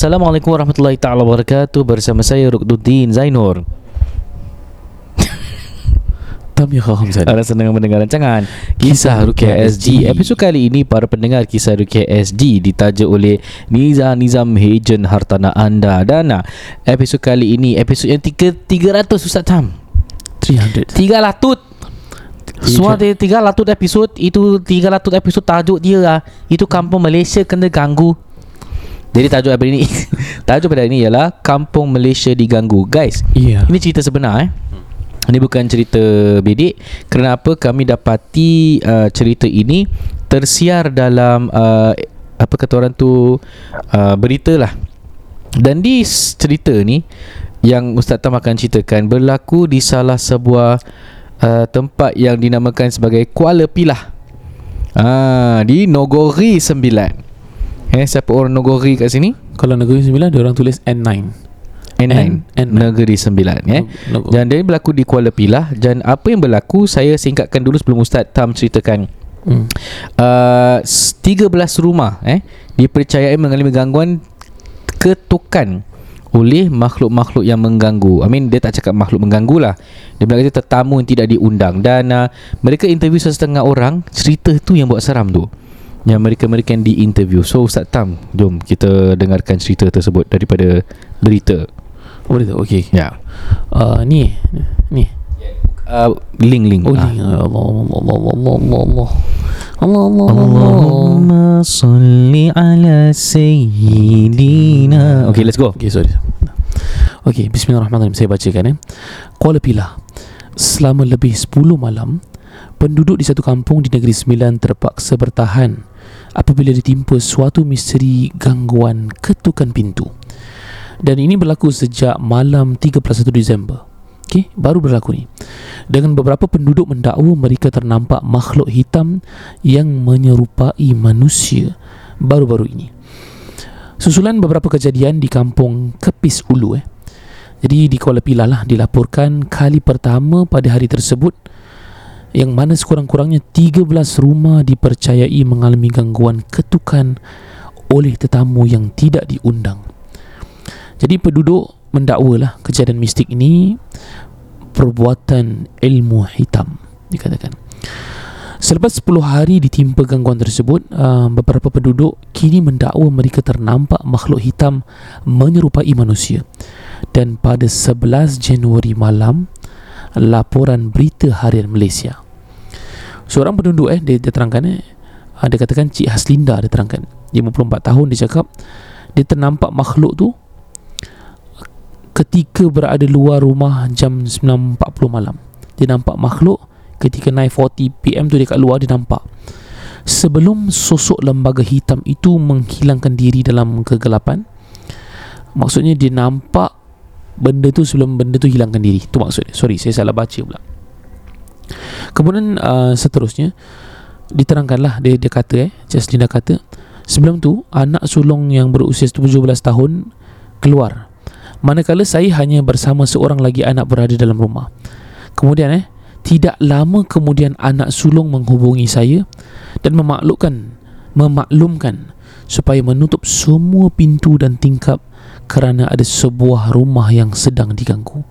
Assalamualaikum warahmatullahi taala wabarakatuh bersama saya Rukduddin Zainur. Tam ya Hamzah. Anda sedang mendengar rancangan Kisah Rukia SG. Episod kali ini para pendengar Kisah Rukia SG ditaja oleh Niza Nizam Hejen Hartana Anda dan ah, episod kali ini episod yang tiga, 300 Ustaz Tam. 300. 300 semua dia 300 episod Itu 300 episod tajuk dia lah Itu kampung Malaysia kena ganggu Jadi tajuk hari ini Tajuk pada hari ini ialah Kampung Malaysia diganggu. Guys Ya. Ini cerita sebenar eh. Ini bukan cerita bedik Kenapa kami dapati uh, cerita ini Tersiar dalam uh, Apa kata orang tu uh, Berita lah. Dan di cerita ni Yang Ustaz Tam akan ceritakan Berlaku di salah sebuah uh, Tempat yang dinamakan sebagai Kuala Pilah. Ah, Di Nogori 9 Eh, siapa orang Nogori kat sini? Kalau negeri sembilan, dia orang tulis N9. N9 N- N9. Negeri Sembilan eh. Nog- Dan dia berlaku di Kuala Pilah Dan apa yang berlaku Saya singkatkan dulu sebelum Ustaz Tam ceritakan Hmm. uh, 13 rumah eh Dipercayai mengalami gangguan Ketukan oleh makhluk-makhluk yang mengganggu I mean dia tak cakap makhluk mengganggu lah Dia bilang kata tetamu yang tidak diundang Dan uh, mereka interview setengah orang Cerita tu yang buat seram tu Yang mereka-mereka yang diinterview So Ustaz Tam Jom kita dengarkan cerita tersebut Daripada berita Oh, tak? Okey. Ya Uh, ni. Ni. uh, Link link Oh, Ah. Allah, Allah, Allah, Allah, Allah, Allah. Allah, Allah, Allah. Allahumma salli ala sayyidina Okay let's go Okey, sorry. Okey, bismillahirrahmanirrahim. Saya bacakan eh. Kuala Pilah. Selama lebih 10 malam, penduduk di satu kampung di Negeri Sembilan terpaksa bertahan apabila ditimpa suatu misteri gangguan ketukan pintu. Dan ini berlaku sejak malam 31 Disember. Okey, baru berlaku ni. Dengan beberapa penduduk mendakwa mereka ternampak makhluk hitam yang menyerupai manusia baru-baru ini. Susulan beberapa kejadian di kampung Kepis Ulu eh. Jadi di Kuala Pilah lah dilaporkan kali pertama pada hari tersebut yang mana sekurang-kurangnya 13 rumah dipercayai mengalami gangguan ketukan oleh tetamu yang tidak diundang. Jadi penduduk mendakwalah kejadian mistik ini perbuatan ilmu hitam dikatakan. Selepas 10 hari ditimpa gangguan tersebut, uh, beberapa penduduk kini mendakwa mereka ternampak makhluk hitam menyerupai manusia. Dan pada 11 Januari malam, laporan berita harian Malaysia. Seorang penduduk eh dia, dia terangkan eh uh, dia katakan Cik Haslinda dia terangkan 54 tahun dia cakap dia ternampak makhluk tu ketika berada luar rumah jam 9.40 malam. Dia nampak makhluk ketika 9.40 PM tu dia kat luar dia nampak. Sebelum sosok lembaga hitam itu menghilangkan diri dalam kegelapan, maksudnya dia nampak benda tu sebelum benda tu hilangkan diri. Tu maksudnya. Sorry, saya salah baca pula. Kemudian uh, seterusnya diterangkanlah dia dia kata eh, Jaslinda kata sebelum tu anak sulung yang berusia 17 tahun keluar manakala saya hanya bersama seorang lagi anak berada dalam rumah. Kemudian eh tidak lama kemudian anak sulung menghubungi saya dan memaklumkan memaklumkan supaya menutup semua pintu dan tingkap kerana ada sebuah rumah yang sedang diganggu.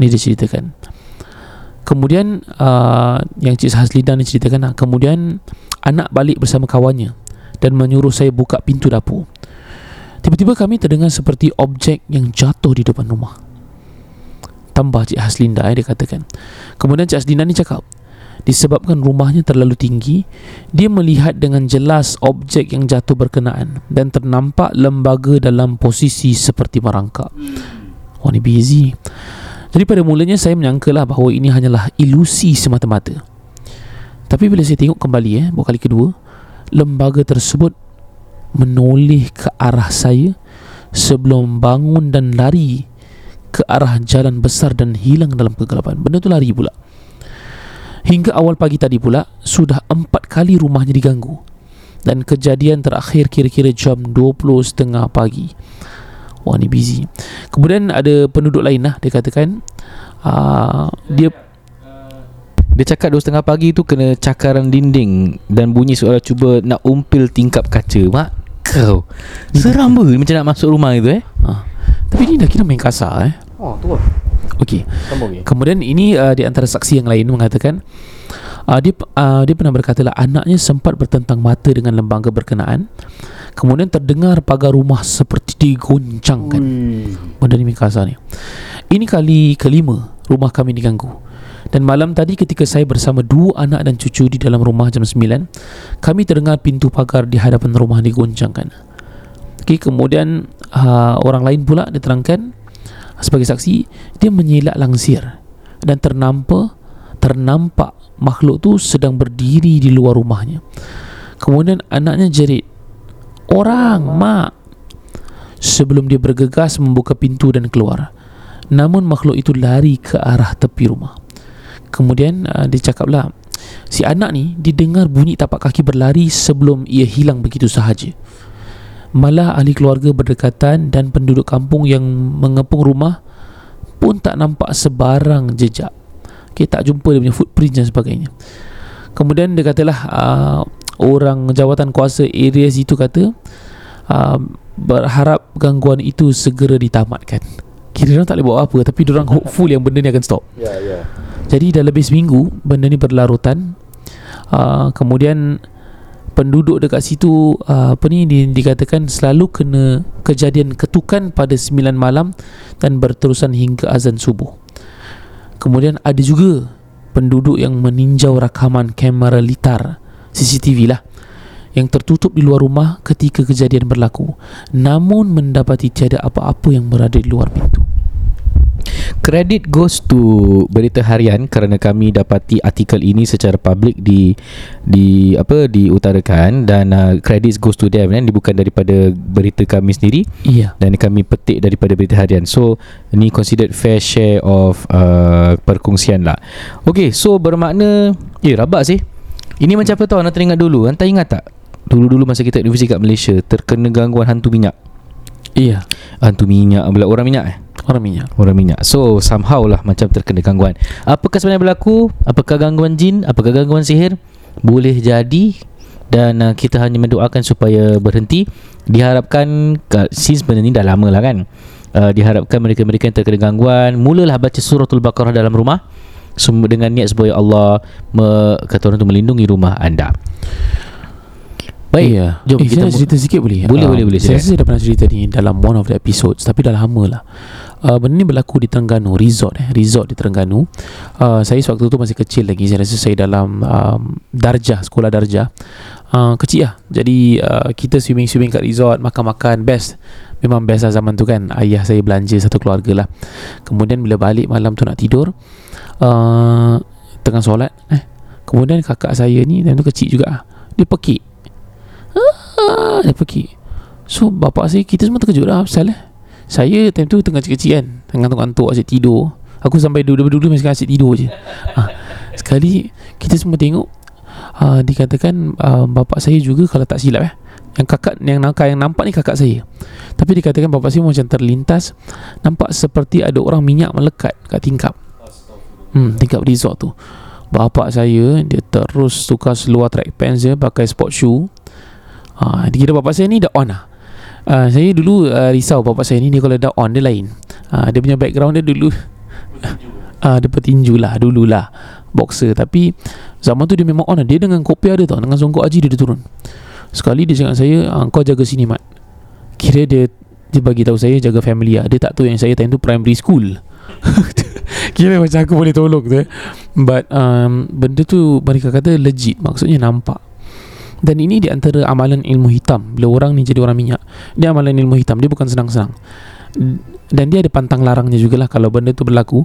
Ini dia ceritakan. Kemudian uh, yang Cik Haslidan ni ceritakan lah. Kemudian anak balik bersama kawannya dan menyuruh saya buka pintu dapur. Tiba-tiba kami terdengar seperti objek yang jatuh di depan rumah. Tambah Cik Haslinda eh, dia katakan. Kemudian Cik Haslinda ni cakap, disebabkan rumahnya terlalu tinggi, dia melihat dengan jelas objek yang jatuh berkenaan dan ternampak lembaga dalam posisi seperti merangkak. Oh ni busy. Jadi pada mulanya saya menyangkalah bahawa ini hanyalah ilusi semata-mata. Tapi bila saya tengok kembali eh, buat kali kedua, lembaga tersebut menoleh ke arah saya sebelum bangun dan lari ke arah jalan besar dan hilang dalam kegelapan. Benda tu lari pula. Hingga awal pagi tadi pula Sudah empat kali rumahnya diganggu. Dan kejadian terakhir kira-kira jam 20.30 pagi. Wah ni busy. Kemudian ada penduduk lain lah Dia katakan uh, Dia Dia cakap 2.30 pagi tu Kena cakaran dinding Dan bunyi seolah cuba Nak umpil tingkap kaca. Mak kau. Seram ber Macam nak masuk rumah itu eh? Uh, Tapi ni dah kira main kasar eh? Oh tu lah Okey Kemudian ini uh, di antara saksi yang lain mengatakan uh, dia uh, dia pernah berkata lah anaknya sempat bertentang mata dengan lembaga berkenaan. Kemudian terdengar pagar rumah seperti digoncangkan. Benda ni kasar ni. Ini kali kelima rumah kami diganggu. Dan malam tadi ketika saya bersama dua anak dan cucu di dalam rumah jam 9, kami terdengar pintu pagar di hadapan rumah digoncangkan. Okay, kemudian uh, orang lain pula diterangkan sebagai saksi dia menyelak langsir dan ternampak ternampak makhluk tu sedang berdiri di luar rumahnya. Kemudian anaknya jerit orang mak. Sebelum dia bergegas membuka pintu dan keluar. Namun makhluk itu lari ke arah tepi rumah. Kemudian uh, dia cakaplah si anak ni didengar bunyi tapak kaki berlari sebelum ia hilang begitu sahaja Malah ahli keluarga berdekatan dan penduduk kampung yang mengepung rumah pun tak nampak sebarang jejak. Okay, tak jumpa dia punya footprint dan sebagainya. Kemudian dia katalah uh, orang jawatan kuasa area itu kata uh, berharap gangguan itu segera ditamatkan. Kira orang tak boleh buat apa tapi orang hopeful yang benda ni akan stop. Yeah. Yeah. Jadi dah lebih seminggu benda ni berlarutan. Uh, kemudian penduduk dekat situ uh, apa ni di, dikatakan selalu kena kejadian ketukan pada 9 malam dan berterusan hingga azan subuh. Kemudian ada juga penduduk yang meninjau rakaman kamera litar CCTV lah yang tertutup di luar rumah ketika kejadian berlaku namun mendapati tiada apa-apa yang berada di luar pintu. Credit goes to Berita Harian kerana kami dapati artikel ini secara public di di apa diutarakan dan uh, credits goes to them kan bukan daripada berita kami sendiri. Iya. Dan kami petik daripada Berita Harian. So ini considered fair share of uh, perkongsian lah. Okay so bermakna eh rabak sih. Ini macam apa tau? Nak teringat dulu. Anda ingat tak? Dulu-dulu masa kita universiti kat Malaysia terkena gangguan hantu minyak. Iya. Hantu minyak bila orang minyak eh Orang minyak. Orang minyak. So somehow lah Macam terkena gangguan. Apakah sebenarnya berlaku? Apakah gangguan jin? Apakah gangguan sihir? Boleh jadi. Dan uh, kita hanya mendoakan Supaya berhenti. Diharapkan Since benda ni dah lama lah kan. Uh, Diharapkan mereka-mereka yang terkena gangguan Mulalah baca suratul Baqarah dalam rumah. Semua dengan niat supaya Allah me, Kata orang tu melindungi rumah anda. Baik, iya. jom eh, kita saya cerita sikit boleh? Boleh, boleh, boleh, Saya rasa saya dah pernah cerita ni dalam one of the episodes tapi dah lama lah. Uh, benda ni berlaku di Terengganu, resort eh, resort di Terengganu. Uh, saya sewaktu tu masih kecil lagi. Saya rasa saya dalam um, darjah, sekolah darjah. Uh, kecil lah. Jadi uh, kita swimming-swimming kat resort, makan-makan, best. Memang best lah zaman tu kan. Ayah saya belanja satu keluarga lah. Kemudian bila balik malam tu nak tidur, uh, tengah solat eh. Kemudian kakak saya ni, time tu kecil juga. Dia pekik ah, Dia pergi So bapak saya Kita semua terkejut lah Pasal eh Saya time tu tengah kecil-kecil kan. Tengah tengok antuk asyik tidur. Aku sampai duduk-duduk Masih asyik tidur je. Ah, Sekali Kita semua tengok ah, Dikatakan ah, Bapak saya juga Kalau tak silap eh. Yang kakak yang nampak yang nampak ni kakak saya. Tapi dikatakan bapak saya macam terlintas. Nampak seperti ada orang minyak melekat kat tingkap. Hmm, tingkap resort tu. Bapak saya dia terus tukar seluar track pants dia pakai sport shoe. Ha, dia kira bapak saya ni dah on lah uh, Saya dulu uh, risau bapak saya ni Dia kalau dah on dia lain. Uh, Dia punya background dia dulu uh, Dia petinju lah dulu lah Boxer. Tapi zaman tu dia memang on lah. Dia dengan kopiah dia tau Dengan songkok haji dia, dia turun. Sekali dia cakap saya uh, Kau jaga sini mat Kira dia Dia bagi tahu saya jaga family lah. Dia tak tahu yang saya time tu primary school. Kira macam aku boleh tolong tu eh. But um, Benda tu Mereka kata legit. Maksudnya nampak Dan ini di antara amalan ilmu hitam. Bila orang ni jadi orang minyak Dia amalan ilmu hitam Dia bukan senang-senang. Dan dia ada pantang larangnya jugalah kalau benda tu berlaku.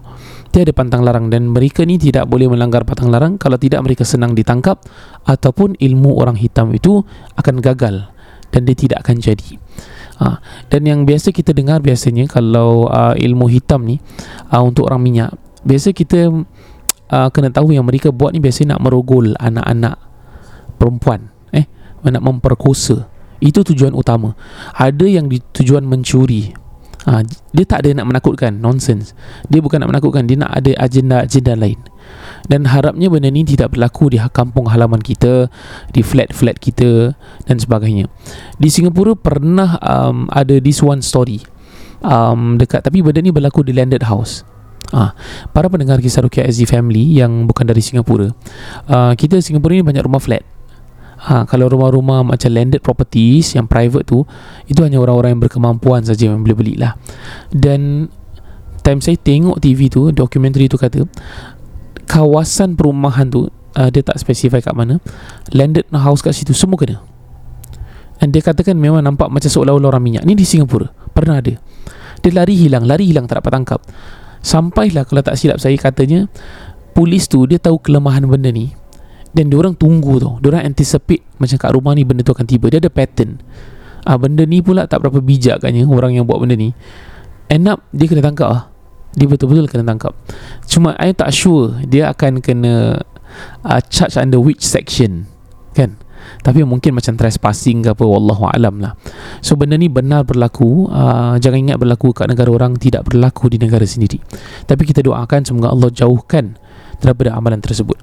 Dia ada pantang larang dan mereka ni tidak boleh melanggar pantang larang. Kalau tidak mereka senang ditangkap ataupun ilmu orang hitam itu akan gagal dan dia tidak akan jadi. Ha. dan yang biasa kita dengar biasanya kalau uh, ilmu hitam ni uh, untuk orang minyak biasa kita uh, kena tahu yang mereka buat ni biasa nak merogol anak-anak perempuan nak memperkosa. Itu tujuan utama. Ada yang tujuan mencuri. Ha, Dia tak ada nak menakutkan. Nonsense. Dia bukan nak menakutkan. Dia nak ada agenda-agenda lain. Dan harapnya benda ni tidak berlaku Di kampung halaman kita Di flat-flat kita Dan sebagainya. Di Singapura pernah um, Ada this one story um, Dekat Tapi benda ni berlaku di landed house. Ah, para pendengar kisah Rukia SG Family yang bukan dari Singapura, uh, kita Singapura ni banyak rumah flat. Ha, kalau rumah-rumah macam landed properties yang private tu itu hanya orang-orang yang berkemampuan saja yang boleh belilah. Dan time saya tengok TV tu, dokumentari tu kata kawasan perumahan tu uh, dia tak specify kat mana. Landed house kat situ semua kena. Dan dia katakan memang nampak macam seolah-olah orang minyak. Ni di Singapura. Pernah ada. Dia lari hilang, lari hilang tak dapat tangkap. Sampailah kalau tak silap saya katanya polis tu dia tahu kelemahan benda ni dan orang tunggu tau. Diorang anticipate Macam kat rumah ni Benda tu akan tiba. Dia ada pattern. Ah, Benda ni pula tak berapa bijak katnya Orang yang buat benda ni. End up Dia kena tangkap ah. Dia betul-betul kena tangkap. Cuma I tak sure Dia akan kena uh, Charge under which section Kan? Tapi mungkin macam trespassing ke apa Wallahu alam lah. So benda ni benar berlaku. Uh, Jangan ingat berlaku kat negara orang Tidak berlaku di negara sendiri. Tapi kita doakan Semoga Allah jauhkan Daripada amalan tersebut.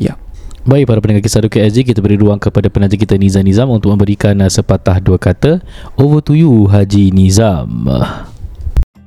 Ya. yeah. Baik para pendengar kisah Dukit SG Kita beri ruang kepada penaja kita Nizam Nizam Untuk memberikan uh, sepatah dua kata. Over to you Haji Nizam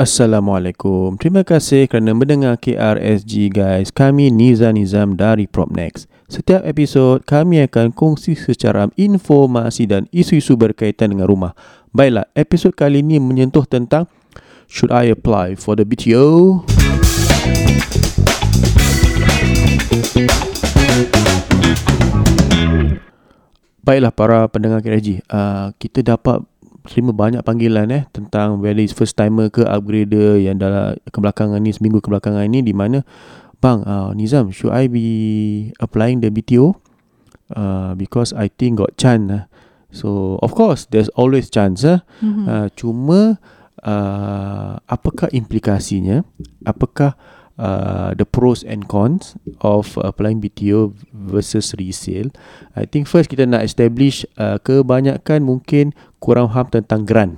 Assalamualaikum. Terima kasih kerana mendengar KRSG guys. Kami Niza Nizam dari Propnex. Setiap episod kami akan kongsi secara informasi dan isu-isu berkaitan dengan rumah. Baiklah, episod kali ini menyentuh tentang Should I apply for the BTO? Baiklah para pendengar KRSG, uh, kita dapat terima banyak panggilan eh tentang whether it's first timer ke upgrader yang dalam kebelakangan ni seminggu kebelakangan ini di mana bang uh, Nizam should I be applying the BTO uh, because I think got chance uh. so of course there's always chance uh. Mm-hmm. Uh, cuma uh, apakah implikasinya apakah uh, the pros and cons of applying BTO versus resale. I think first kita nak establish uh, kebanyakan mungkin kurang faham tentang grant.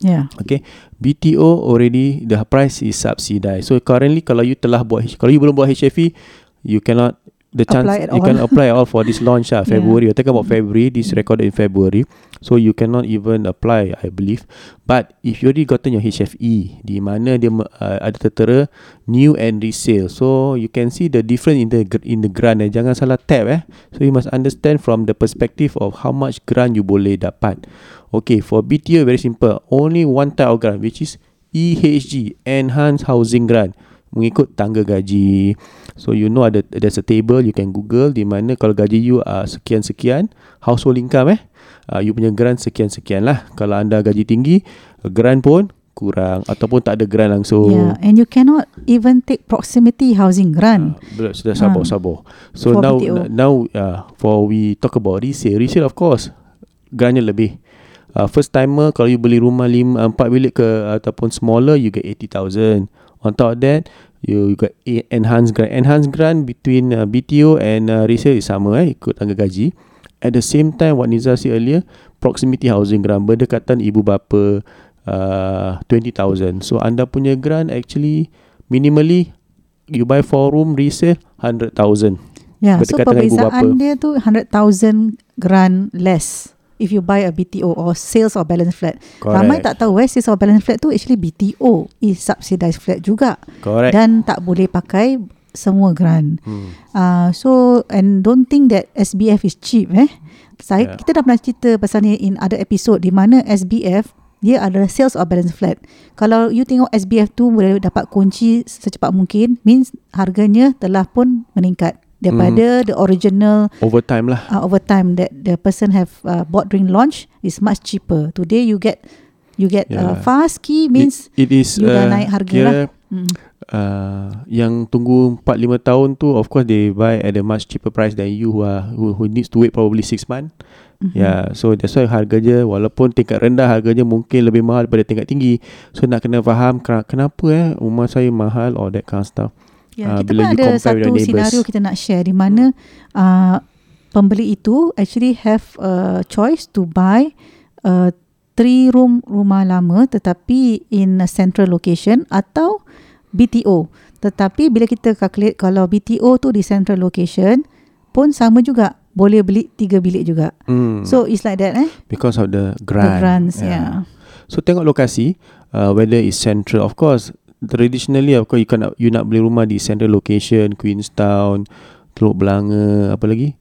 Yeah. Okay. BTO already the price is subsidized. So currently kalau you telah buat kalau you belum buat HFE, you cannot the chance you can apply all for this launch ah February. Yeah. We're talking about February. This recorded in February. So you cannot even apply, I believe. But if you already gotten your HFE, di mana dia uh, ada tertera new and resale, so you can see the difference in the in the grant. Eh. Jangan salah tab eh. So you must understand from the perspective of how much grant you boleh dapat. Okay, for BTO very simple. Only one type of grant, which is EHG, Enhanced Housing Grant mengikut tangga gaji. So you know ada there's a table you can google di mana kalau gaji you uh, sekian sekian household income eh uh, you punya grant sekian sekian lah. Kalau anda gaji tinggi grant pun kurang ataupun tak ada grant langsung. Yeah, and you cannot even take proximity housing grant. Uh, sudah sabar uh, sabar. So now BTO. now uh, for we talk about resale. Resale of course grantnya lebih. Uh, first timer kalau you beli rumah 5 4 bilik ke ataupun smaller you get 80000 On top of that, you, you got enhanced grant. Enhanced grant between uh, BTO and uh, resale is sama eh, ikut tangga gaji. At the same time, what Nizar said earlier, proximity housing grant, berdekatan ibu bapa uh, 20,000. So, anda punya grant actually minimally you buy 4 room resale 100,000. Ya, so Berdekatan ibu bapa. perbezaan dia tu 100,000 grand less if you buy a BTO or sales or balance flat. Correct. Ramai tak tahu eh sales or balance flat tu actually BTO is subsidized flat juga Correct. dan tak boleh pakai semua grant. hmm. Uh, so and don't think that SBF is cheap eh. Saya Yeah. kita dah pernah cerita pasal ni in other episode di mana SBF dia adalah sales or balance flat. Kalau you tengok SBF tu boleh dapat kunci secepat mungkin means harganya telah pun meningkat daripada the original Overtime lah. uh, over time that the person have uh, bought during launch is much cheaper. Today you get you get uh, Yeah. fast key means it, it is you dah uh, naik harga kira, lah. Mm. uh, yang tunggu 4 5 tahun tu of course they buy at a much cheaper price than you who are, who, who needs to wait probably 6 months. Mhm. Yeah, so that's why harganya walaupun tingkat rendah harganya mungkin lebih mahal daripada tingkat tinggi. So nak kena faham kena- kenapa eh rumah saya mahal or that kind of stuff. Ya, Ah, kita pun ada satu senario kita nak share di mana uh, pembeli itu actually have a choice to buy a three room rumah lama tetapi in a central location atau BTO. Tetapi bila kita calculate kalau BTO tu di central location pun sama juga boleh beli tiga bilik juga. Hmm. So it's like that eh. because of the The grant. grants, yeah. So tengok lokasi uh, whether it's central. Of course, traditionally of course you kan you nak beli rumah di central location, Queenstown, Teluk Belanga, apa lagi?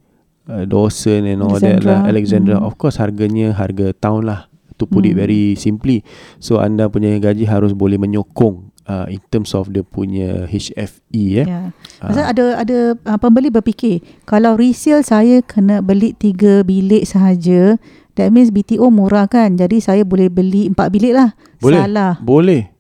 Uh, Dawson and all that Alexandra. lah. Alexandra. Mm. Of course harganya harga town lah. To put it Mm. very simply. So anda punya gaji harus boleh menyokong uh, in terms of dia punya HFE eh. Yeah. Ah. Pasal ada ada uh, pembeli berfikir kalau resale saya kena beli tiga bilik sahaja that means BTO murah kan jadi saya boleh beli empat bilik lah Boleh. salah Boleh.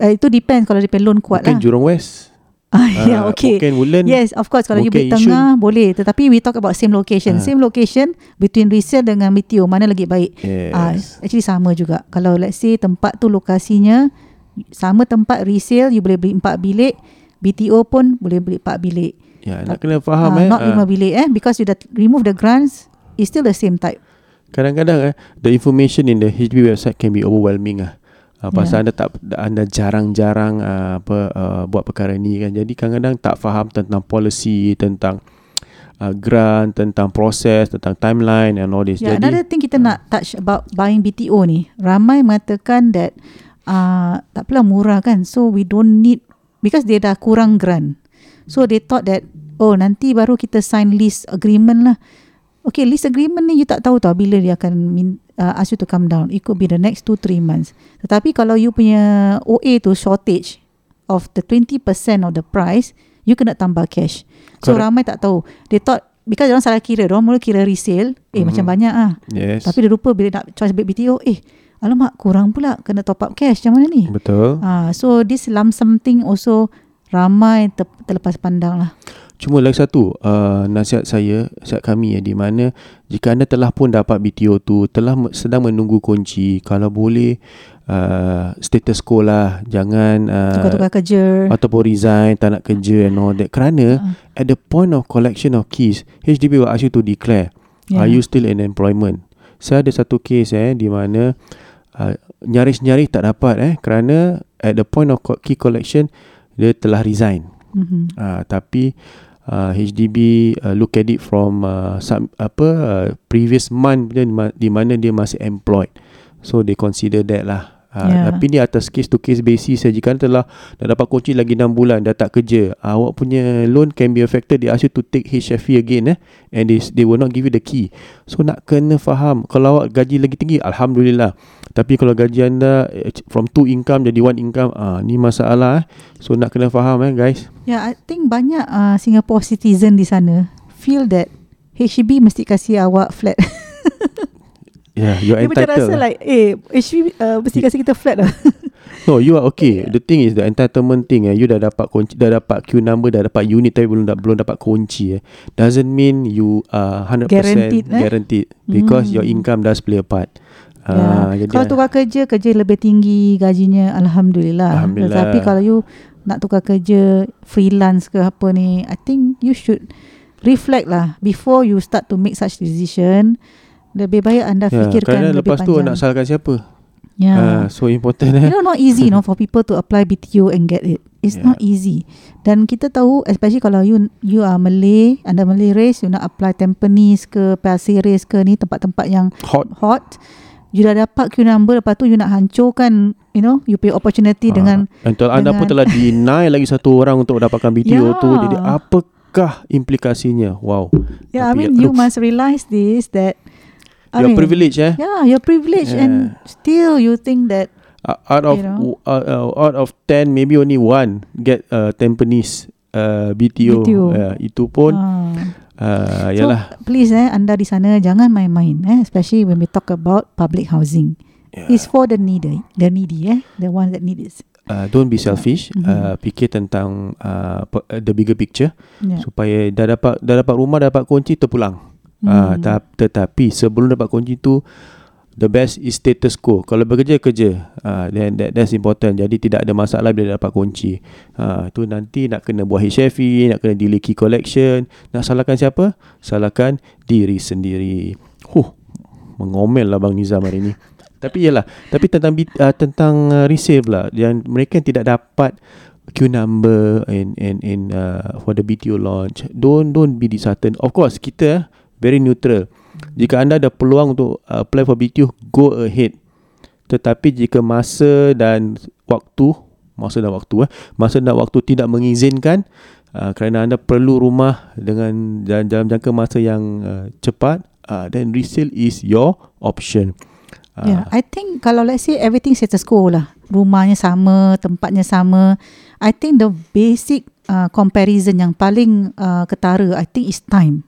Uh, itu depends kalau dia loan kuat Mungkin lah Jurong West. ah, yeah, Ah, okay Mungkin Woodland. Yes, of course. Kalau you beli tengah, boleh. Tetapi we talk about same location. Ah. Same location between resale dengan BTO. Mana lagi baik? Yes. Ah, actually sama juga. Kalau let's say tempat tu lokasinya, sama tempat resale, you boleh beli empat bilik. BTO pun boleh beli empat bilik. Ya, nak kena faham Ah, eh. not ah. lima bilik eh. Because you dah remove the grants, it's still the same type. Kadang-kadang eh the information in the HDB website can be overwhelming ah. Uh, pasal anda tak anda jarang-jarang uh, apa uh, buat perkara ni kan. Jadi kadang-kadang tak faham tentang policy, tentang uh, grant, tentang proses, tentang timeline and all this. Yeah, Jadi another thing kita nak touch about buying BTO ni. Ramai mengatakan that uh, tak apalah murah kan. So we don't need because dia dah kurang grant. So they thought that oh nanti baru kita sign lease agreement lah. Okay, lease agreement ni you tak tahu tau bila dia akan min, uh, ask you to come down. It could be the next 2-3 months. Tetapi kalau you punya OA tu shortage of the 20% of the price, you kena tambah cash. So Correct. ramai tak tahu. They thought because orang salah kira, orang mula kira resale, eh Mhm. macam banyak ah. yes. Tapi dia lupa bila nak charge balik BTO, eh alamak kurang pula kena top up cash macam mana ni? betul. Ah, so this lump sum thing also ramai ter, terlepas pandang lah. Cuma lagi satu uh, nasihat saya, nasihat kami ya di mana jika anda telah pun dapat BTO tu, telah sedang menunggu kunci, kalau boleh uh, status quo lah, jangan uh, Tukar-tukar kerja. ataupun resign, tak nak kerja and all that. Kerana Ah, at the point of collection of keys, HDB will ask you to declare, yeah. are you still in employment? Saya ada satu case eh di mana uh, nyaris-nyaris tak dapat eh kerana at the point of key collection dia telah resign. Mhm. Uh, tapi uh, HDB uh, look at it from uh, some, apa uh, previous month di ma- di mana dia masih employed. So they consider that lah. Uh, Yeah. Tapi ni atas case to case basis saja. Jika anda telah dah dapat kunci lagi 6 bulan dah tak kerja, uh, awak punya loan can be affected. They ask you to take HFE again eh, and they they will not give you the key. So nak kena faham kalau awak gaji lagi tinggi, alhamdulillah. Tapi kalau gaji anda eh, from two income jadi one income, ah ni masalah eh. So nak kena faham eh guys. Yeah, I think banyak uh, Singapore citizen di sana feel that HDB mesti kasih awak flat. Yeah, you're Dia macam entitled. rasa like, eh, HDB uh, mesti kasih kita flat lah. No, you are okay. The thing is the entitlement thing. Eh, you dah dapat kunci, dah dapat queue number, dah dapat unit tapi belum belum dapat kunci. Eh. Doesn't mean you are 100% Guaranteed, eh? guaranteed because Hmm. your income does play a part. Ya. Ah, jadi Kalau tukar kerja, kerja lebih tinggi gajinya, Alhamdulillah. Alhamdulillah. Tetapi kalau you nak tukar kerja freelance ke apa ni, I think you should reflect lah before you start to make such decision. Lebih baik anda ya, fikirkan kerana lebih lepas tu panjang. nak salahkan siapa? Yeah. Ah, so important You eh. know, not easy, you know, for people to apply BTO and get it. It's Yeah. not easy. Dan kita tahu, especially kalau you you are Malay, anda Malay race, you nak apply Tampines ke, Pasir Ris ke ni tempat-tempat yang Hot. hot. You dah dapat queue number, lepas tu you nak hancurkan, you know, you pay opportunity dengan Ah, Until anda pun telah dengan- deny lagi satu orang untuk dapatkan BTO tu. Yeah. Jadi apakah implikasinya? Wow. Yeah, I Tapi, mean you aduh, must realise this that I You're mean, privileged eh. Yeah, you're privileged and still you think that Uh, out of You know. uh, uh, out of 10 maybe only one get uh, Tampines uh, BTO. BTO. Uh, itu pun ah. Uh, So yalah. please eh anda di sana jangan main-main eh especially when we talk about public housing. Yeah. It's for the needy, the needy eh, the one that need it. Uh, don't be selfish. Mhm. Uh, fikir tentang uh, uh, the bigger picture Yeah. supaya dah dapat dah dapat rumah, dah dapat kunci terpulang. Uh, Hmm. ta- tetapi sebelum dapat kunci tu the best is status quo. Kalau bekerja kerja, uh, then that, that's important. Jadi tidak ada masalah bila dapat kunci. Uh, tu nanti nak kena buat HFE, nak kena delay key collection. Nak salahkan siapa? Salahkan diri sendiri. Huh, mengomel lah Bang Nizam hari ni. Tapi yalah, tapi tentang uh, tentang uh, resale pula yang mereka yang tidak dapat queue number and and and uh, for the BTO launch. Don't don't be disheartened. Of course, kita very neutral. Jika anda ada peluang untuk uh, apply for BTO, go ahead. Tetapi jika masa dan waktu, masa dan waktu eh, masa dan waktu tidak mengizinkan uh, kerana anda perlu rumah dengan dalam, dalam jangka masa yang uh, cepat, uh, then resale is your option. Uh, Yeah, I think kalau let's say everything status quo lah, rumahnya sama, tempatnya sama, I think the basic uh, comparison yang paling uh, ketara I think is time.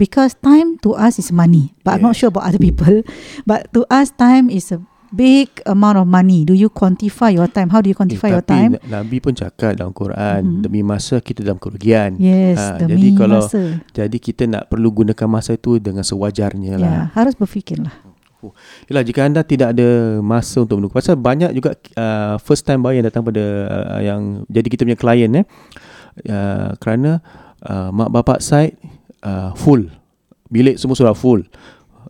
Because time to us is money, but I'm not sure about other people. But to us, time is a big amount of money. Do you quantify your time? How do you quantify eh, your time? Nabi pun cakap dalam Quran, Mhm. demi masa kita dalam kerugian. Yes, Ah, demi jadi kalau masa. jadi kita nak perlu gunakan masa itu dengan sewajarnya Ya, lah. harus berfikirlah. Yalah jika anda tidak ada masa untuk menunggu pasal banyak juga uh, first time buyer yang datang pada uh, yang jadi kita punya klien eh uh, kerana uh, mak bapak side uh, full. Bilik semua sudah full.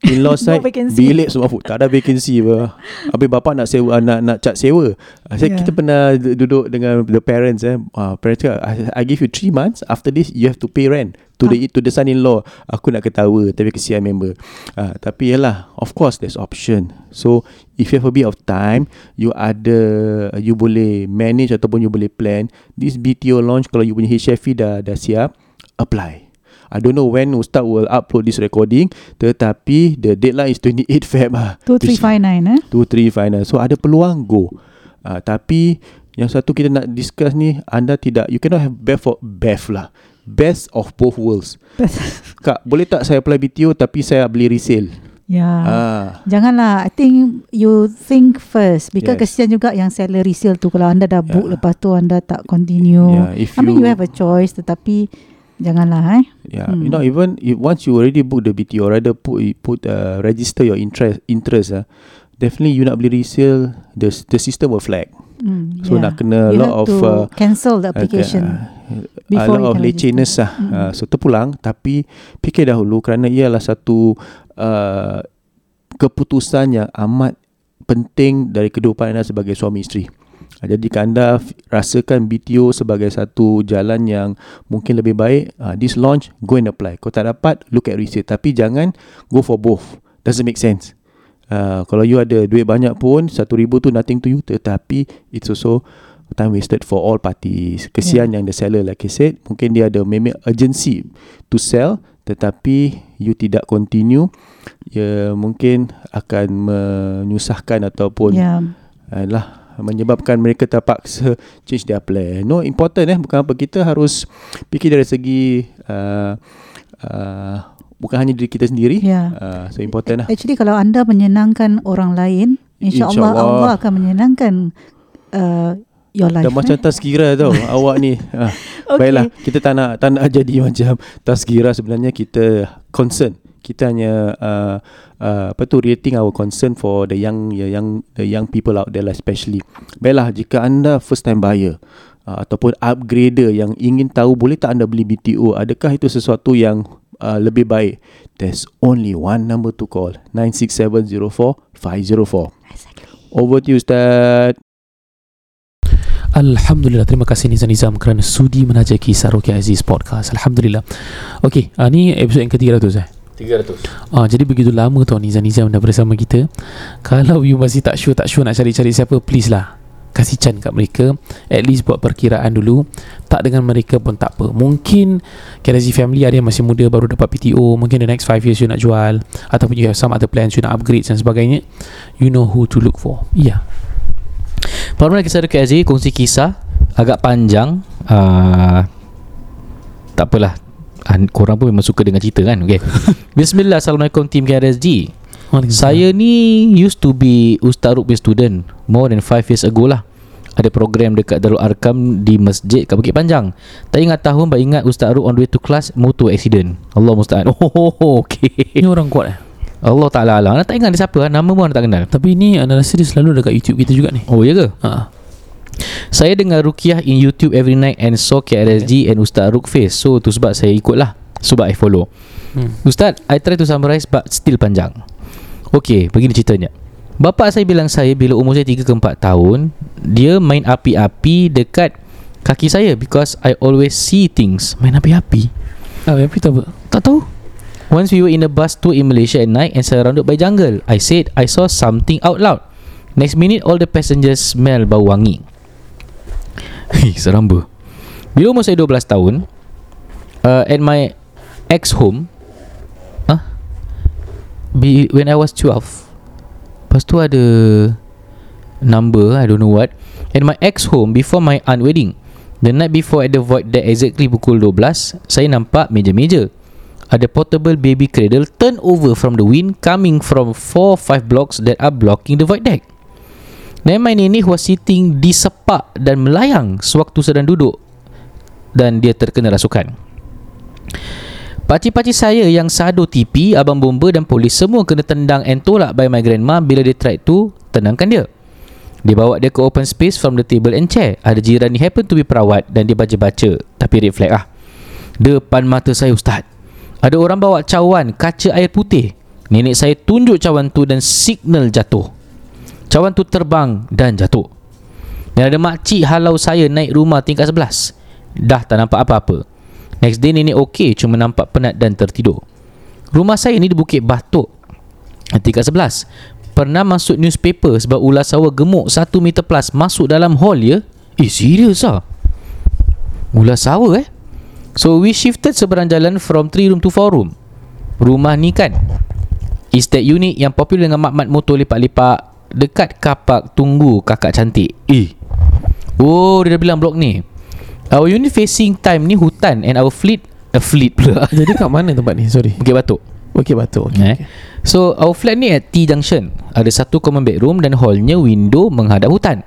In-law side vacancy. bilik semua full. Tak ada vacancy apa. Habis bapak nak sewa nak nak cat sewa. Uh, saya Yeah. kita pernah du- duduk dengan the parents eh. Uh, parents cakap I, I give you 3 months. After this you have to pay rent to the to the son-in-law. Aku nak ketawa tapi kesian member. Uh, tapi yalah of course there's option. So if you have a bit of time you ada you boleh manage ataupun you boleh plan this BTO launch kalau you punya HFE dah dah siap apply I don't know when Ustaz will upload this recording tetapi the deadline is 28 Feb ah. 2359 eh. 2359 so ada peluang go uh, tapi yang satu kita nak discuss ni anda tidak you cannot have best of best lah best of both worlds kak boleh tak saya apply BTO tapi saya beli resale ya. ah Janganlah I think You think first Because Yes. kesian juga Yang seller resale tu Kalau anda dah book Yeah. Lepas tu anda tak continue yeah if I mean you have a choice Tetapi Janganlah eh Yeah, Hmm. you know even if once you already book the BTO, rather put put uh, register your interest interest ah. definitely you nak beli resale, the the system will flag. hmm, So nak kena a You lot of uh, Cancel the application uh, a before lot you of can lecehenness lah. Mm. Uh, so terpulang tapi fikir dahulu kerana ia adalah satu uh, keputusan yang amat penting dari kehidupan anda sebagai suami isteri. Jadi jika anda rasakan BTO sebagai satu jalan yang mungkin lebih baik, uh, this launch, go and apply. Kalau tak dapat, look at resale. Tapi jangan go for both. Doesn't make sense. Uh, kalau you ada duit banyak pun, satu ribu tu nothing to you. Tetapi it's also time wasted for all parties. Kesian yang the seller like I said, mungkin dia ada maybe urgency to sell tetapi you tidak continue ya mungkin akan menyusahkan ataupun Yeah lah menyebabkan mereka terpaksa change their plan. No important eh bukan apa kita harus fikir dari segi uh, uh, bukan hanya diri kita sendiri. Yeah. Uh, so important lah. Actually kalau anda menyenangkan orang lain InsyaAllah InsyaAllah. Allah akan menyenangkan uh, Your life Dah macam eh? tazkira tau awak ni. Ah, Okay. Baiklah, kita tak nak tak nak jadi macam tazkira sebenarnya kita concern. Kita hanya uh, uh, apa tu rating our concern for the young the young the young people out there lah especially. Baiklah, jika anda first time buyer uh, ataupun upgrader yang ingin tahu boleh tak anda beli BTO, adakah itu sesuatu yang uh, lebih baik? There's only one number to call 96704504. Over to you Ustaz Alhamdulillah Terima kasih Nizam Nizam Kerana sudi menajaki Saroki Aziz Podcast Alhamdulillah Okey uh, Ni episod yang ke-300 eh 300 Ah, jadi begitu lama tau Nizam Nizam dah bersama kita. Kalau you masih tak sure Tak sure nak cari-cari siapa Please lah. Kasih can kat mereka. At least buat perkiraan dulu. Tak dengan mereka pun tak apa. Mungkin KRZ family ada yang masih muda Baru dapat PTO Mungkin the next 5 years you nak jual. Ataupun you have some other plans You nak upgrade dan sebagainya. You know who to look for. Ya. Yeah. Parman kisah dekat Aziz Kongsi kisah Agak panjang. Uh, Tak apalah An- Korang pun memang suka dengan cerita kan okay. Bismillah Assalamualaikum Team KRSG Saya ni Used to be Ustaz Rukbi student More than 5 years ago lah ada program dekat Darul Arkam di masjid kat Bukit Panjang. Tak ingat tahun, but ingat Ustaz Ruk on the way to class, motor accident. Allah musta'an. Oh, okay. Ni orang kuat eh Allah Ta'ala alam. Anda tak ingat dia siapa? Nama pun anda tak kenal. Tapi ni anda rasa dia selalu dekat YouTube kita juga ni Oh, ya ke? ha. Saya dengar Rukiah in YouTube every night and saw KRSG and Ustaz Ruk face. So tu sebab saya ikut lah. Sebab I follow. Hmm. Ustaz, I try to summarize but still panjang. Okay, begini ceritanya. Bapa saya bilang saya bila umur saya 3 ke 4 tahun, dia main api-api dekat kaki saya because I always see things. Main api-api? Ah, tapi tak apa Tak tahu. Once we were in a bus tour in Malaysia at night and surrounded by jungle, I said I saw something out loud. Next minute, all the passengers smell bau wangi. Hei, seramba. Bila umur saya 12 tahun, uh, at my ex home, huh? When I was 12, lepas tu ada number, I don't know what. At my ex home, before my aunt wedding, the night before at the void deck exactly pukul 12, saya nampak meja-meja. Ada portable baby cradle turn over from the wind coming from 4-5 blocks that are blocking the void deck. My nenek was sitting di sepak dan melayang sewaktu sedang duduk dan dia terkena rasukan. Pakcik-pakcik saya yang sado TV, abang bomba dan polis semua kena tendang and tolak by my grandma bila dia try to tenangkan dia. Dia bawa dia ke open space from the table and chair. Ada jiran ni happen to be perawat dan dia baca-baca. Tapi red flag lah. Depan mata saya ustaz. Ada orang bawa cawan kaca air putih. Nenek saya tunjuk cawan tu dan signal jatuh. Cawan tu terbang dan jatuh. Dan ada makcik halau saya naik rumah tingkat 11. Dah tak nampak apa-apa. Next day nenek okey cuma nampak penat dan tertidur. Rumah saya ni di Bukit Batok. Tingkat 11. Pernah masuk newspaper sebab ular sawah gemuk 1 meter plus masuk dalam hall ya. Eh serius ah. Ular sawah eh. So we shifted seberang jalan from 3 room to 4 room. Rumah ni kan is that unit yang popular dengan mat-mat motor lipat-lipat dekat kapak tunggu kakak cantik. Eh. Oh, dia dah bilang blok ni. Our unit facing time ni hutan and our fleet a fleet pula. Jadi kat mana tempat ni? Sorry Bukit Batok. Okey Batu okay, Eh. So our flat ni at T junction. Ada satu common bedroom dan hallnya window menghadap hutan.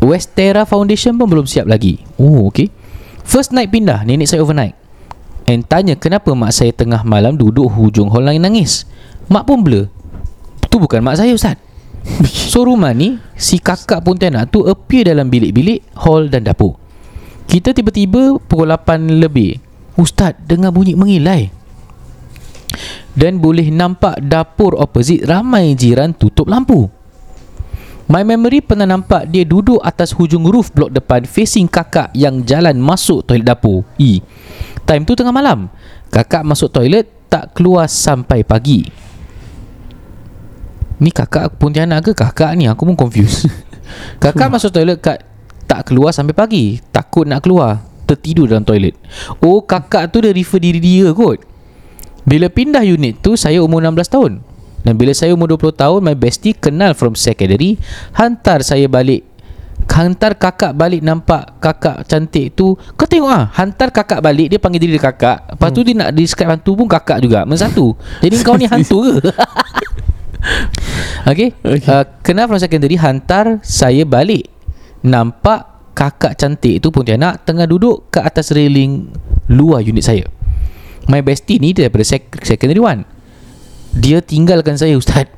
Westera Foundation pun belum siap lagi. Oh, okay. First night pindah, nenek saya overnight. And tanya kenapa mak saya tengah malam duduk hujung hall nangis-nangis. Mak pun blur. Tu bukan mak saya Ustaz. So rumah ni, si kakak Pontianak tu appear dalam bilik-bilik, hall dan dapur. Kita tiba-tiba pukul 8 lebih. Ustaz dengar bunyi mengilai. Dan boleh nampak dapur opposite ramai jiran tutup lampu. My memory pernah nampak dia duduk atas hujung roof blok depan facing kakak yang jalan masuk toilet dapur. E. Time tu tengah malam. Kakak masuk toilet tak keluar sampai pagi. Ni kakak Pontianak ke kakak ni? Aku pun confused. kakak masuk toilet kat tak keluar sampai pagi. Takut nak keluar. Tertidur dalam toilet. Oh, kakak tu dia refer diri dia kot. Bila pindah unit tu, saya umur 16 tahun. Dan bila saya umur 20 tahun, my bestie kenal from secondary, hantar saya balik hantar kakak balik nampak kakak cantik tu kau tengok ah hantar kakak balik dia panggil diri dia kakak lepas tu dia nak describe hantu pun kakak juga Mensatu Jadi kau ni hantu ke Okay, okay. Uh, Kenal from secondary Hantar saya balik. Nampak Kakak cantik tu Pontianak Tengah duduk Ke atas railing Luar unit saya. My bestie ni daripada sec- secondary one. Dia tinggalkan saya Ustaz.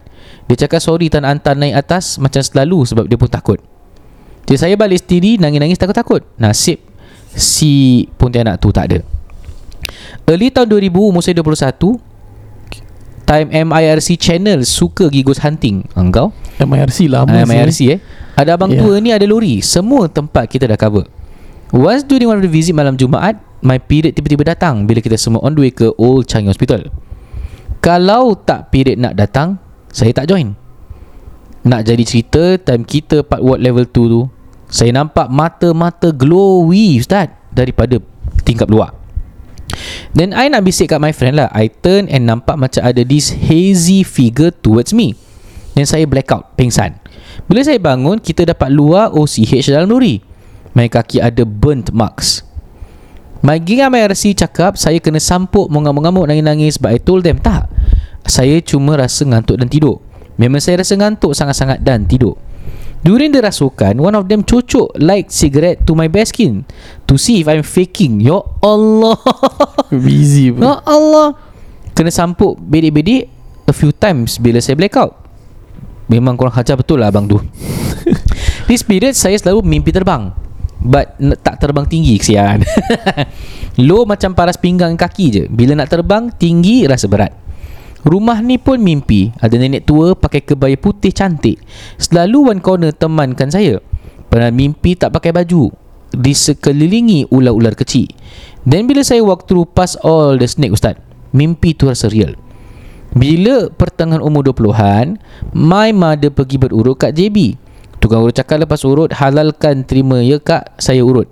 Dia cakap sorry Tak nak hantar naik atas Macam selalu Sebab dia pun takut. Jadi saya balik sendiri Nangis-nangis takut-takut. Nasib Si Pontianak tu tak ada. Early tahun 2000 Umur saya 21 Time MIRC channel Suka pergi ghost hunting. Engkau? MIRC lama uh, sih. MIRC eh? Ada abang Yeah. tua ni ada lori. Semua tempat kita dah cover. Once during one of the visit malam Jumaat My period tiba-tiba datang Bila kita semua on the way ke Old Changi Hospital. Kalau tak period nak datang Saya tak join. Nak jadi cerita Time kita part ward level 2 tu Saya nampak mata-mata glowy Ustaz Daripada tingkap luar Then I nak bisik kat my friend lah. I turn and nampak macam ada this hazy figure towards me. Then saya blackout, pingsan. Bila saya bangun, kita dapat luar OCH dalam lori My kaki ada burnt marks. My geng MRC cakap saya kena sampuk mengamuk-ngamuk nangis-nangis But I told them tak. Saya cuma rasa ngantuk dan tidur. Memang saya rasa ngantuk sangat-sangat dan tidur During the rasukan, one of them cocok light cigarette to my bare skin to see if I'm faking. Ya Allah. Busy pun. Ya Allah. Kena sampuk bedik-bedik a few times bila saya blackout. Memang kurang hajar betul lah abang tu. This period saya selalu mimpi terbang. But tak terbang tinggi kesian. Low macam paras pinggang kaki je. Bila nak terbang tinggi rasa berat. Rumah ni pun mimpi. Ada nenek tua pakai kebaya putih cantik. Selalu one corner temankan saya. Pernah mimpi tak pakai baju? Di sekelilingi ular-ular kecil. Dan bila saya walk through past all the snake ustaz Mimpi tu rasa real. Bila pertengahan umur 20-an My mother pergi berurut kat JB Tukang urut cakap lepas urut Halalkan terima ya kak Saya urut.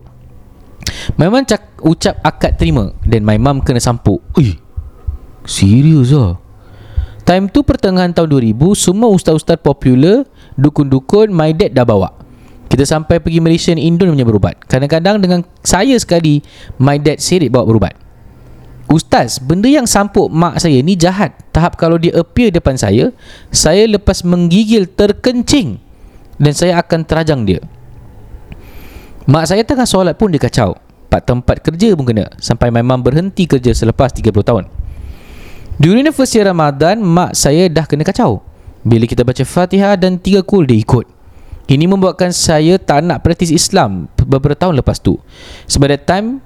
My mom cak, ucap akad terima. Dan my mom kena sampuk. Ui Serius lah Time tu pertengahan tahun 2000 Semua ustaz-ustaz popular Dukun-dukun My dad dah bawa. Kita sampai pergi Malaysia dan Indon punya berubat. Kadang-kadang dengan saya sekali My dad serit bawa berubat. Ustaz, benda yang sampuk mak saya ni jahat. Tahap kalau dia appear depan saya Saya lepas menggigil terkencing Dan saya akan terajang dia. Mak saya tengah solat pun dia kacau. Pak tempat kerja pun kena. Sampai mum berhenti kerja selepas 30 tahun During the first year Ramadan Mak saya dah kena kacau. Bila kita baca Fatihah dan tiga kul dia ikut. Ini membuatkan saya tak nak praktis Islam Beberapa tahun lepas tu. Sebab that time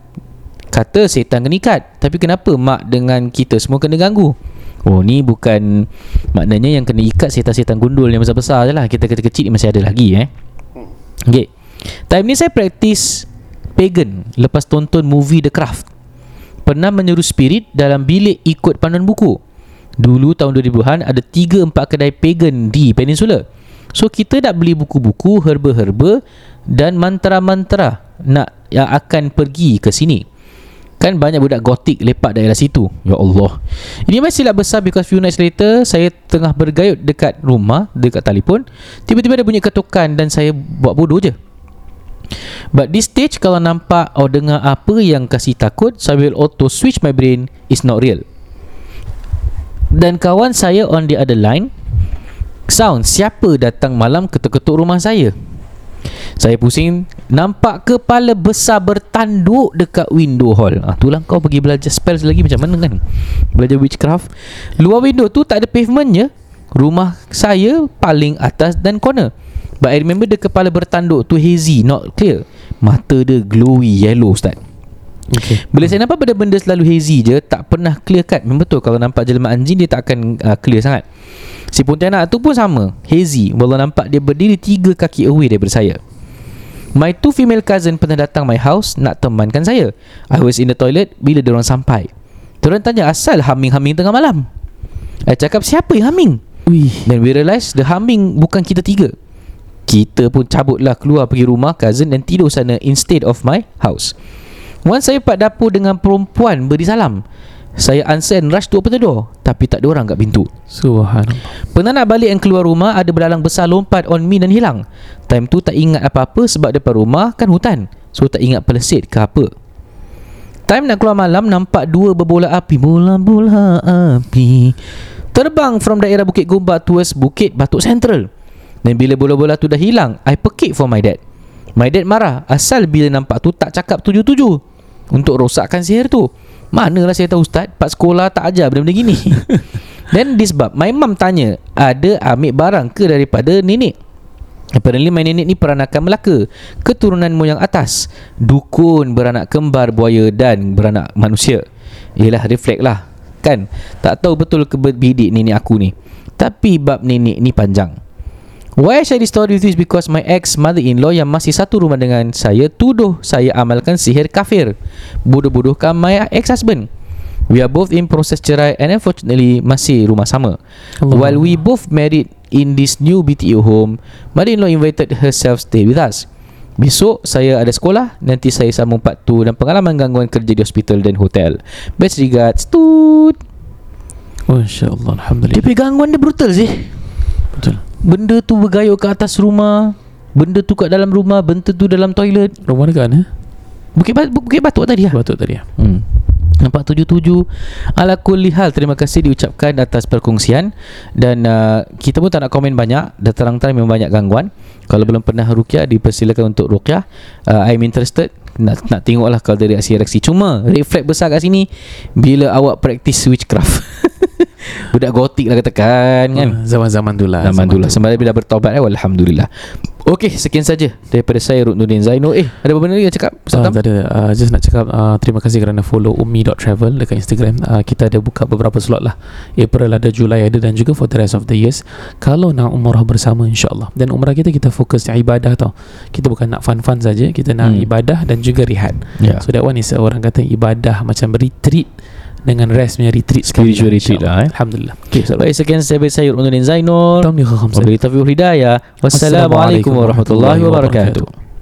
Kata setan kena ikat. Tapi kenapa mak dengan kita semua kena ganggu? Oh ni bukan Maknanya yang kena ikat setan-setan gundul yang besar-besar je lah. Kita kecil-kecil masih ada lagi eh. Okay. Time ni saya praktis Pagan. Lepas tonton movie The Craft pernah menyeru spirit dalam bilik ikut panduan buku. Dulu tahun 2000-an ada 3-4 kedai pagan di peninsula. So kita nak beli buku-buku herba-herba dan mantra-mantra nak yang akan pergi ke sini. Kan banyak budak gotik lepak daerah situ. Ya Allah. Ini masih silap besar because few nights later saya tengah bergayut dekat rumah, dekat telefon, tiba-tiba ada bunyi ketukan dan saya buat bodoh je. But this stage kalau nampak or dengar apa yang kasih takut Saya will auto switch my brain is not real. Dan kawan saya on the other line Sound siapa datang malam ketuk-ketuk rumah saya? Saya pusing Nampak kepala besar bertanduk dekat window hall. Ah, Itulah kau pergi belajar spells lagi macam mana kan? Belajar witchcraft. Luar window tu tak ada pavement je Rumah saya paling atas dan corner But I remember the kepala bertanduk tu hazy, not clear. Mata dia glowy yellow ustaz. Okay. Bila saya nampak benda-benda selalu hazy je, tak pernah clear cut. Memang betul kalau nampak jelmaan jin dia tak akan uh, clear sangat. Si Pontianak tu pun sama, hazy. Walau nampak dia berdiri tiga kaki away daripada saya. My two female cousin pernah datang my house nak temankan saya. I was in the toilet bila diorang sampai. Diorang tanya asal humming-humming tengah malam. I cakap siapa yang humming? Ui. Then we realise the humming bukan kita tiga. Kita pun cabutlah keluar pergi rumah cousin dan tidur sana instead of my house. Once saya pat dapur dengan perempuan beri salam. Saya answer and rush to open the door. Tapi tak ada orang kat pintu. Subhanallah. Pernah nak balik dan keluar rumah Ada belalang besar lompat on me dan hilang Time tu tak ingat apa-apa Sebab depan rumah kan hutan So tak ingat pelesit ke apa Time nak keluar malam Nampak dua berbola api Bola-bola api Terbang from daerah Bukit Gombak Towards Bukit Batuk Central Dan bila bola-bola tu dah hilang I pekik for my dad. My dad marah Asal bila nampak tu tak cakap tuju-tuju Untuk rosakkan sihir tu. Manalah saya tahu Ustaz Pak sekolah tak ajar benda-benda gini. Then this bab My mum tanya Ada ambil barang ke daripada nenek? Apparently my nenek ni peranakan Melaka Keturunan moyang atas. Dukun beranak kembar buaya dan beranak manusia. Yelah reflect lah. Kan? Tak tahu betul ke bidik nenek aku ni. Tapi bab nenek ni panjang Why I share this story with you is because my ex mother-in-law yang masih satu rumah dengan saya tuduh saya amalkan sihir kafir. Bodoh-bodohkan my ex-husband. We are both in process cerai and unfortunately masih rumah sama. Allah. While we both married in this new BTO home, mother-in-law invited herself stay with us. Besok saya ada sekolah Nanti saya sambung part 2 Dan pengalaman gangguan kerja di hospital dan hotel Best regards Tut Masya Allah Alhamdulillah Tapi gangguan dia brutal sih Benda tu bergayut ke atas rumah Benda tu kat dalam rumah Benda tu dalam toilet. Rumah dekat mana? Bukit, Bukit Batuk tadi lah Batuk tadi ya. Hmm. 477 Ala kulli hal Terima kasih diucapkan atas perkongsian. Dan uh, Kita pun tak nak komen banyak. Dah terang-terang memang banyak gangguan. Kalau belum pernah rukyah Dipersilakan untuk rukyah uh, I'm interested. Nak, nak tengok lah Kalau ada reaksi-reaksi. Cuma flag besar kat sini Bila awak practice witchcraft Budak gotik lah katakan kan? Ah, Zaman-zaman tu lah Zaman dulu. lah Sembari bila bertaubat eh, Alhamdulillah. Okey sekian saja Daripada saya Ruknuddin Zaino Eh ada apa-apa lagi yang cakap Ustaz Uh, Tam? tak ada. Uh, Just nak cakap uh, Terima kasih kerana follow Ummi.travel Dekat Instagram. Uh, Kita ada buka beberapa slot lah. April ada Julai ada Dan juga for the rest of the years. Kalau nak umrah bersama InsyaAllah. Dan umrah kita Kita fokus di ibadah tau. Kita bukan nak fun-fun saja. Kita nak Hmm. ibadah Dan juga rehat. Ya. So that one is Orang kata ibadah Macam retreat Dengan rest punya retreat sekali Spiritual retreat lah, eh. Alhamdulillah. Okay Baik sekian saya saya Ruknuddin Zainur ni kham Wabillahi taufiq hidayah. Wassalamualaikum warahmatullahi wabarakatuh